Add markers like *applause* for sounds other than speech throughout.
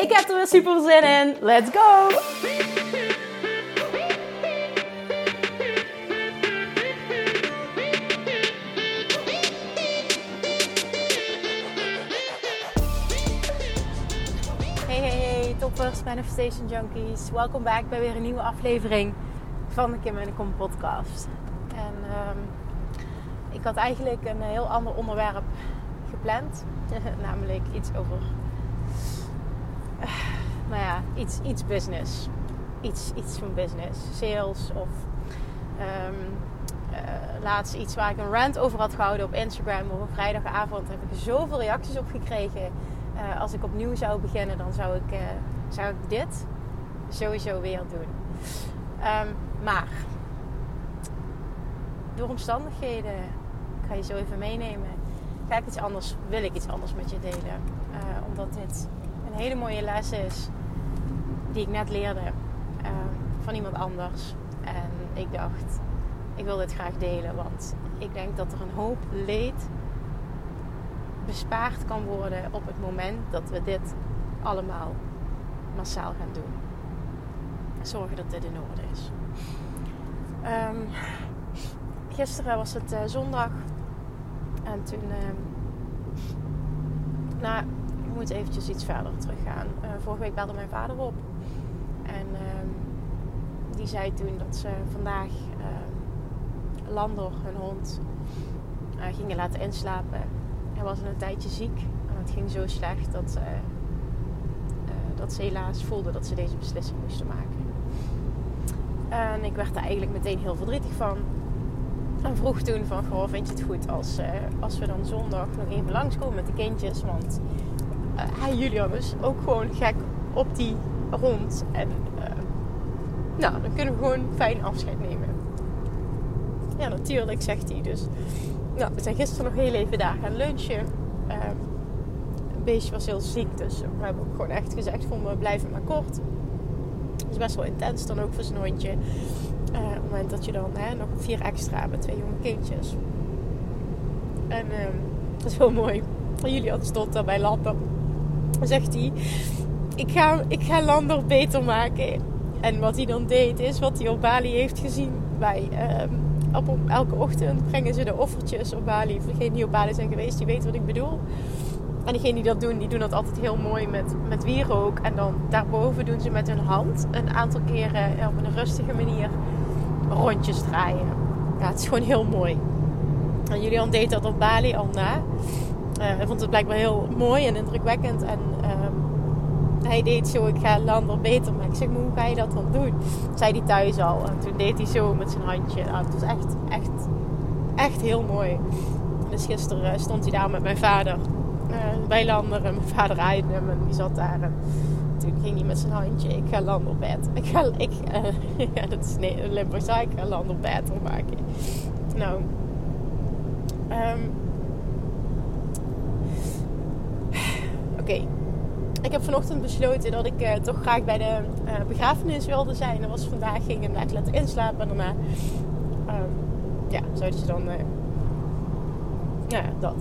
Ik heb er weer super zin in. Let's go! Hey, hey, hey, toppers, Manifestation Junkies. Welkom back bij weer een nieuwe aflevering van de Kim en de Kom podcast. En um, ik had eigenlijk een heel ander onderwerp gepland. *laughs* Namelijk iets over nou ja, iets, iets business. Iets, iets van business. Sales of um, laatst iets waar ik een rant over had gehouden op Instagram op een vrijdagavond. Heb ik zoveel reacties op gekregen. Uh, als ik opnieuw zou beginnen, dan zou ik, uh, zou ik dit sowieso weer doen. Um, maar door omstandigheden, ik ga je zo even meenemen, ga ik iets anders, wil ik iets anders met je delen. omdat dit een hele mooie les is die ik net leerde uh, van iemand anders. En ik dacht, ik wil dit graag delen, want ik denk dat er een hoop leed bespaard kan worden op het moment dat we dit allemaal massaal gaan doen. Zorgen dat dit in orde is. Um, gisteren was het uh, zondag en toen. Uh, nou, ik moet eventjes iets verder teruggaan. Uh, vorige week belde mijn vader op. En uh, die zei toen dat ze vandaag uh, Lander, hun hond, uh, gingen laten inslapen. Hij was een tijdje ziek. En het ging zo slecht dat, uh, dat ze helaas voelde dat ze deze beslissing moesten maken. En ik werd er eigenlijk meteen heel verdrietig van. En vroeg toen van, goh, vind je het goed als, als we dan zondag nog even langskomen met de kindjes? Want hij, Julian, is ook gewoon gek op die rond. En uh, nou, dan kunnen we gewoon fijn afscheid nemen. Ja, natuurlijk, zegt hij. Dus nou, we zijn gisteren nog heel even daar gaan lunchen. Uh, beestje was heel ziek, dus we hebben ook gewoon echt gezegd van we blijven maar kort. Het is best wel intens dan ook voor zijn hondje. Uh, op het moment dat je dan hè, nog vier extra met twee jonge kindjes. En uh, dat is wel mooi. Julian stond daar bij Lappen. Zegt hij, ik ga, ik ga Lander beter maken. En wat hij dan deed is wat hij op Bali heeft gezien. Um, op, elke ochtend brengen ze de offertjes op Bali. Voor degenen die op Bali zijn geweest, die weten wat ik bedoel. En degenen die dat doen, die doen dat altijd heel mooi met, met wierook. En dan daarboven doen ze met hun hand een aantal keren op een rustige manier rondjes draaien. Ja, het is gewoon heel mooi. En Julian deed dat op Bali al na. Uh, vond het blijkbaar heel mooi en indrukwekkend. En um, hij deed zo, ik ga Lander beter maken. Ik zeg, maar hoe ga je dat dan doen? Zei hij thuis al. En toen deed hij zo met zijn handje. Nou, het was echt, echt, echt heel mooi. Dus gisteren stond hij daar met mijn vader bij Lander. En mijn vader aaide hem en die zat daar. En toen ging hij met zijn handje, ik ga Lander bed. Ik ga, ik, uh, *laughs* ja, dat is nee, Limburg ik ga Lander beter maken. Nou, um, oké. Ik heb vanochtend besloten dat ik uh, toch graag bij de uh, begrafenis wilde zijn. Dat was vandaag, ging hem net laten inslapen. En daarna, uh, ja, zouden ze dan, uh, ja, dat.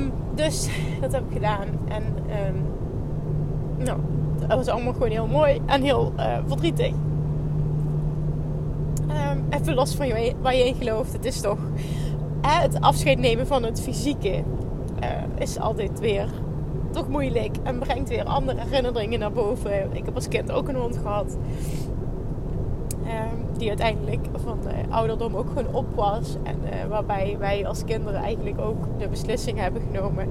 Um, dus *laughs* dat heb ik gedaan. En, um, nou, dat was allemaal gewoon heel mooi en heel verdrietig. Um, even los van je, waar je in gelooft. Het is toch, het afscheid nemen van het fysieke is altijd weer toch moeilijk en brengt weer andere herinneringen naar boven. Ik heb als kind ook een hond gehad. Um, die uiteindelijk van de ouderdom ook gewoon op was. En uh, waarbij wij als kinderen eigenlijk ook de beslissing hebben genomen.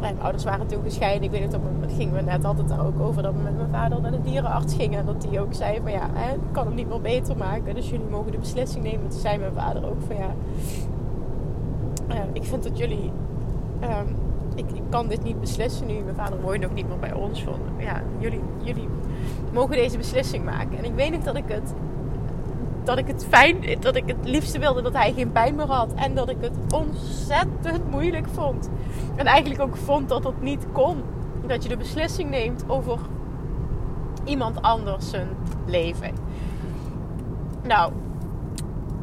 Mijn ouders waren toen gescheiden. Ik weet niet, op een gingen we net altijd ook over dat we met mijn vader naar de dierenarts gingen. En dat die ook zei van ja, ik kan hem niet meer beter maken. Dus jullie mogen de beslissing nemen. Toen zei mijn vader ook van ja, uh, ik vind dat jullie um, ik, kan dit niet beslissen nu. Mijn vader woont nog niet meer bij ons. Van, ja, jullie, jullie mogen deze beslissing maken. En ik weet nog dat ik het dat ik het fijn, dat ik het liefste wilde dat hij geen pijn meer had. En dat ik het ontzettend moeilijk vond. En eigenlijk ook vond dat het niet kon. Dat je de beslissing neemt over iemand anders zijn leven. Nou,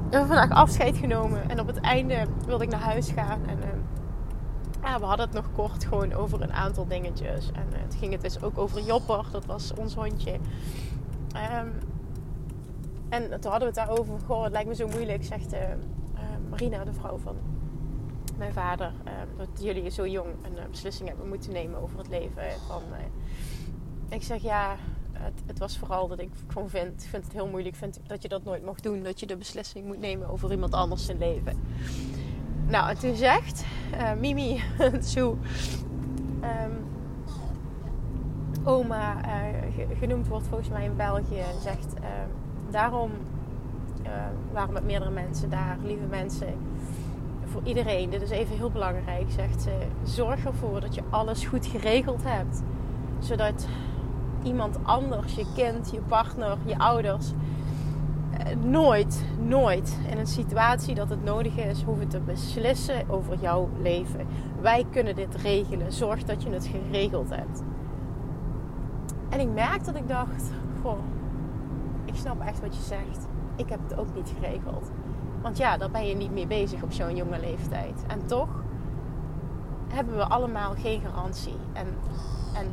we hebben vandaag afscheid genomen. En op het einde wilde ik naar huis gaan. En uh, ja, we hadden het nog kort gewoon over een aantal dingetjes. En uh, het ging het dus ook over Jopper. Dat was ons hondje. Um, en toen hadden we het daarover. Goh, het lijkt me zo moeilijk, zegt uh, Marina, de vrouw van mijn vader. Uh, dat jullie zo jong een beslissing hebben moeten nemen over het leven van... ik zeg ja, het, het, was vooral dat ik gewoon vind, vind het heel moeilijk vind dat je dat nooit mag doen. Dat je de beslissing moet nemen over iemand anders zijn leven. Nou, en toen zegt Mimi, *laughs* zo... Um, oma, genoemd wordt volgens mij in België, zegt daarom uh, waren met meerdere mensen daar, lieve mensen. Voor iedereen, dit is even heel belangrijk, zegt ze. Zorg ervoor dat je alles goed geregeld hebt. Zodat iemand anders, je kind, je partner, je ouders, eh, nooit, nooit in een situatie dat het nodig is, hoeven te beslissen over jouw leven. Wij kunnen dit regelen. Zorg dat je het geregeld hebt. En ik merk dat ik dacht, goh, ik snap echt wat je zegt. Ik heb het ook niet geregeld. Want ja, daar ben je niet mee bezig op zo'n jonge leeftijd. En toch hebben we allemaal geen garantie. En, en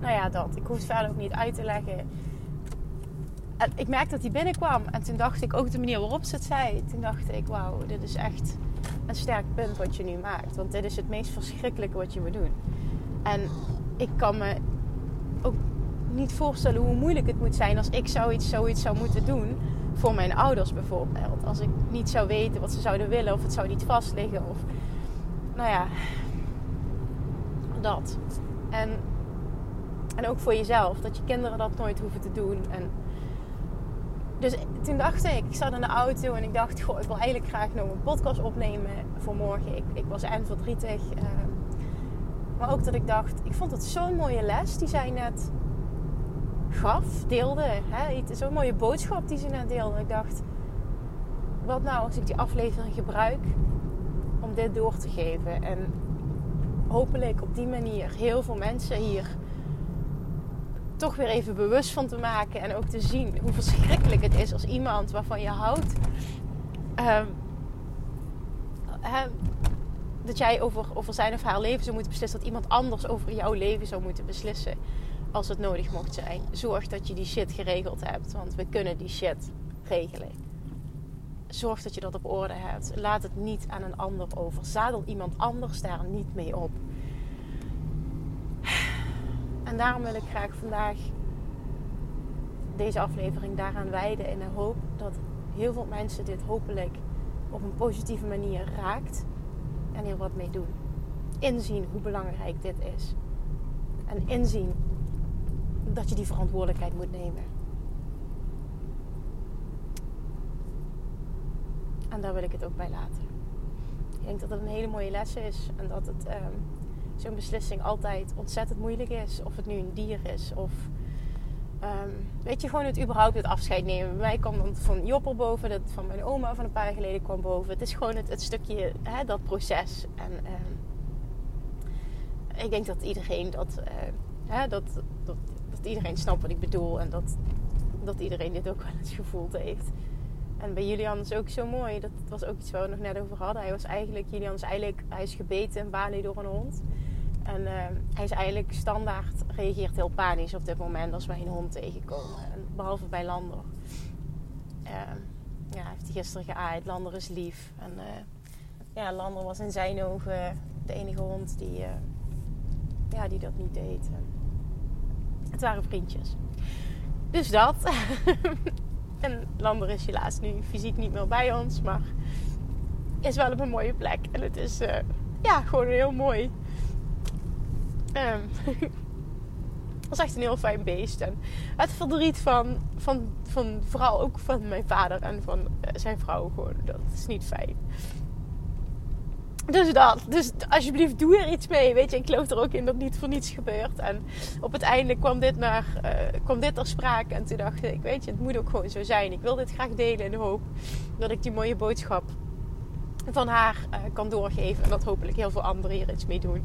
nou ja, dat. Ik hoef het verder ook niet uit te leggen. Ik merkte dat hij binnenkwam. En toen dacht ik, ook de manier waarop ze het zei. Toen dacht ik, wauw, dit is echt een sterk punt wat je nu maakt. Want dit is het meest verschrikkelijke wat je moet doen. En ik kan me ook niet voorstellen hoe moeilijk het moet zijn als ik zoiets, zoiets zou moeten doen voor mijn ouders bijvoorbeeld. Als ik niet zou weten wat ze zouden willen of het zou niet vastliggen of nou ja, dat. En, en ook voor jezelf, dat je kinderen dat nooit hoeven te doen. En dus toen dacht ik, ik zat in de auto en ik dacht, goh, ik wil eigenlijk graag nog een podcast opnemen voor morgen. Ik, ik was eind verdrietig. Uh, maar ook dat ik dacht, ik vond het zo'n mooie les die zij net gaf, deelde. Zo'n mooie boodschap die ze net deelde. Ik dacht, wat nou als ik die aflevering gebruik om dit door te geven. En hopelijk op die manier heel veel mensen hier toch weer even bewust van te maken. En ook te zien hoe verschrikkelijk het is als iemand waarvan je houdt. Uh, dat jij over, over zijn of haar leven zou moeten beslissen. Dat iemand anders over jouw leven zou moeten beslissen als het nodig mocht zijn. Zorg dat je die shit geregeld hebt, want we kunnen die shit regelen. Zorg dat je dat op orde hebt. Laat het niet aan een ander over. Zadel iemand anders daar niet mee op. En daarom wil ik graag vandaag deze aflevering daaraan wijden in de hoop dat heel veel mensen dit hopelijk op een positieve manier raakt en hier wat mee doen. Inzien hoe belangrijk dit is. En inzien dat je die verantwoordelijkheid moet nemen. En daar wil ik het ook bij laten. Ik denk dat het een hele mooie les is. En dat het um, zo'n beslissing altijd ontzettend moeilijk is. Of het nu een dier is of... Um, weet je, gewoon het überhaupt het afscheid nemen. Bij mij kwam dan van Jopper boven, dat van mijn oma van een paar jaar geleden kwam boven. Het is gewoon het, het stukje, hè, dat proces. En um, ik denk dat iedereen dat, uh, hè, dat, dat, dat iedereen snapt wat ik bedoel. En dat, dat iedereen dit ook wel eens gevoeld heeft. En bij Julian is ook zo mooi. Dat was ook iets waar we nog net over hadden. Hij was eigenlijk, Julian is eigenlijk, hij is gebeten in Bali door een hond. En uh, hij is eigenlijk standaard, reageert heel panisch op dit moment als wij een hond tegenkomen. En behalve bij Lander. Uh, ja, heeft hij gisteren geaaid. Lander is lief. En uh, ja, Lander was in zijn ogen de enige hond die, ja, die dat niet deed. Het waren vriendjes. Dus dat. *laughs* en Lander is helaas nu fysiek niet meer bij ons, maar is wel op een mooie plek. En het is uh, ja, gewoon heel mooi. Um, het was echt een heel fijn beest. En het verdriet van, van, van vooral ook van mijn vader en van uh, zijn vrouw gewoon, dat is niet fijn. Dus dat. Dus alsjeblieft, doe er iets mee. Weet je, ik geloof er ook in dat niet voor niets gebeurt. En op het einde kwam dit, naar, uh, kwam dit ter sprake. En toen dacht ik, weet je, het moet ook gewoon zo zijn. Ik wil dit graag delen in de hoop dat ik die mooie boodschap van haar uh, kan doorgeven. En dat hopelijk heel veel anderen hier iets mee doen.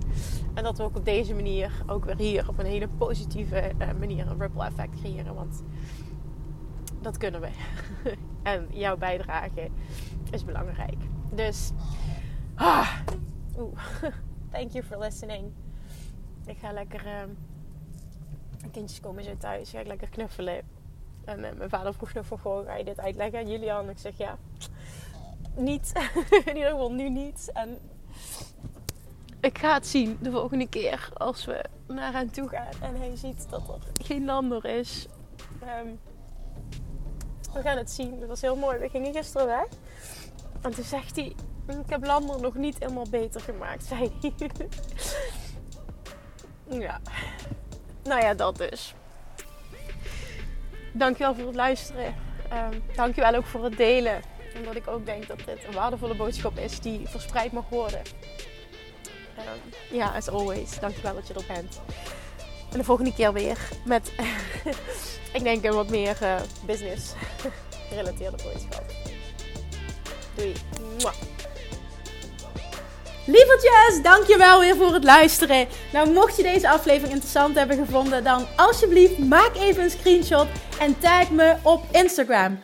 En dat we ook op deze manier, ook weer hier op een hele positieve uh, manier, een ripple effect creëren. Want dat kunnen we. *laughs* en jouw bijdrage is belangrijk. Dus Ah. Oeh. *laughs* Thank you for listening. Ik ga lekker... Uh, kindjes komen zo thuis. Ga ik lekker knuffelen. En uh, mijn vader vroeg nog van... Ga je dit uitleggen aan Julian? Ik zeg ja. Niet. *laughs* In ieder geval nu niet. En ik ga het zien de volgende keer als we naar hem toe gaan. En hij ziet dat er geen lander is. Um, we gaan het zien. Dat was heel mooi. We gingen gisteren weg. En toen zegt hij... Ik heb Lander nog niet helemaal beter gemaakt, *laughs* zei ja. Nou ja, dat dus. Dankjewel voor het luisteren. Um, dankjewel ook voor het delen. Omdat ik ook denk dat dit een waardevolle boodschap is die verspreid mag worden. Um, ja, as always. Dankjewel dat je er bent. En de volgende keer weer met, *laughs* ik denk een wat meer uh, business *laughs* gerelateerde boodschap. Doei. Mwah. Lievertjes, dankjewel weer voor het luisteren. Nou, mocht je deze aflevering interessant hebben gevonden, dan alsjeblieft maak even een screenshot en tag me op Instagram.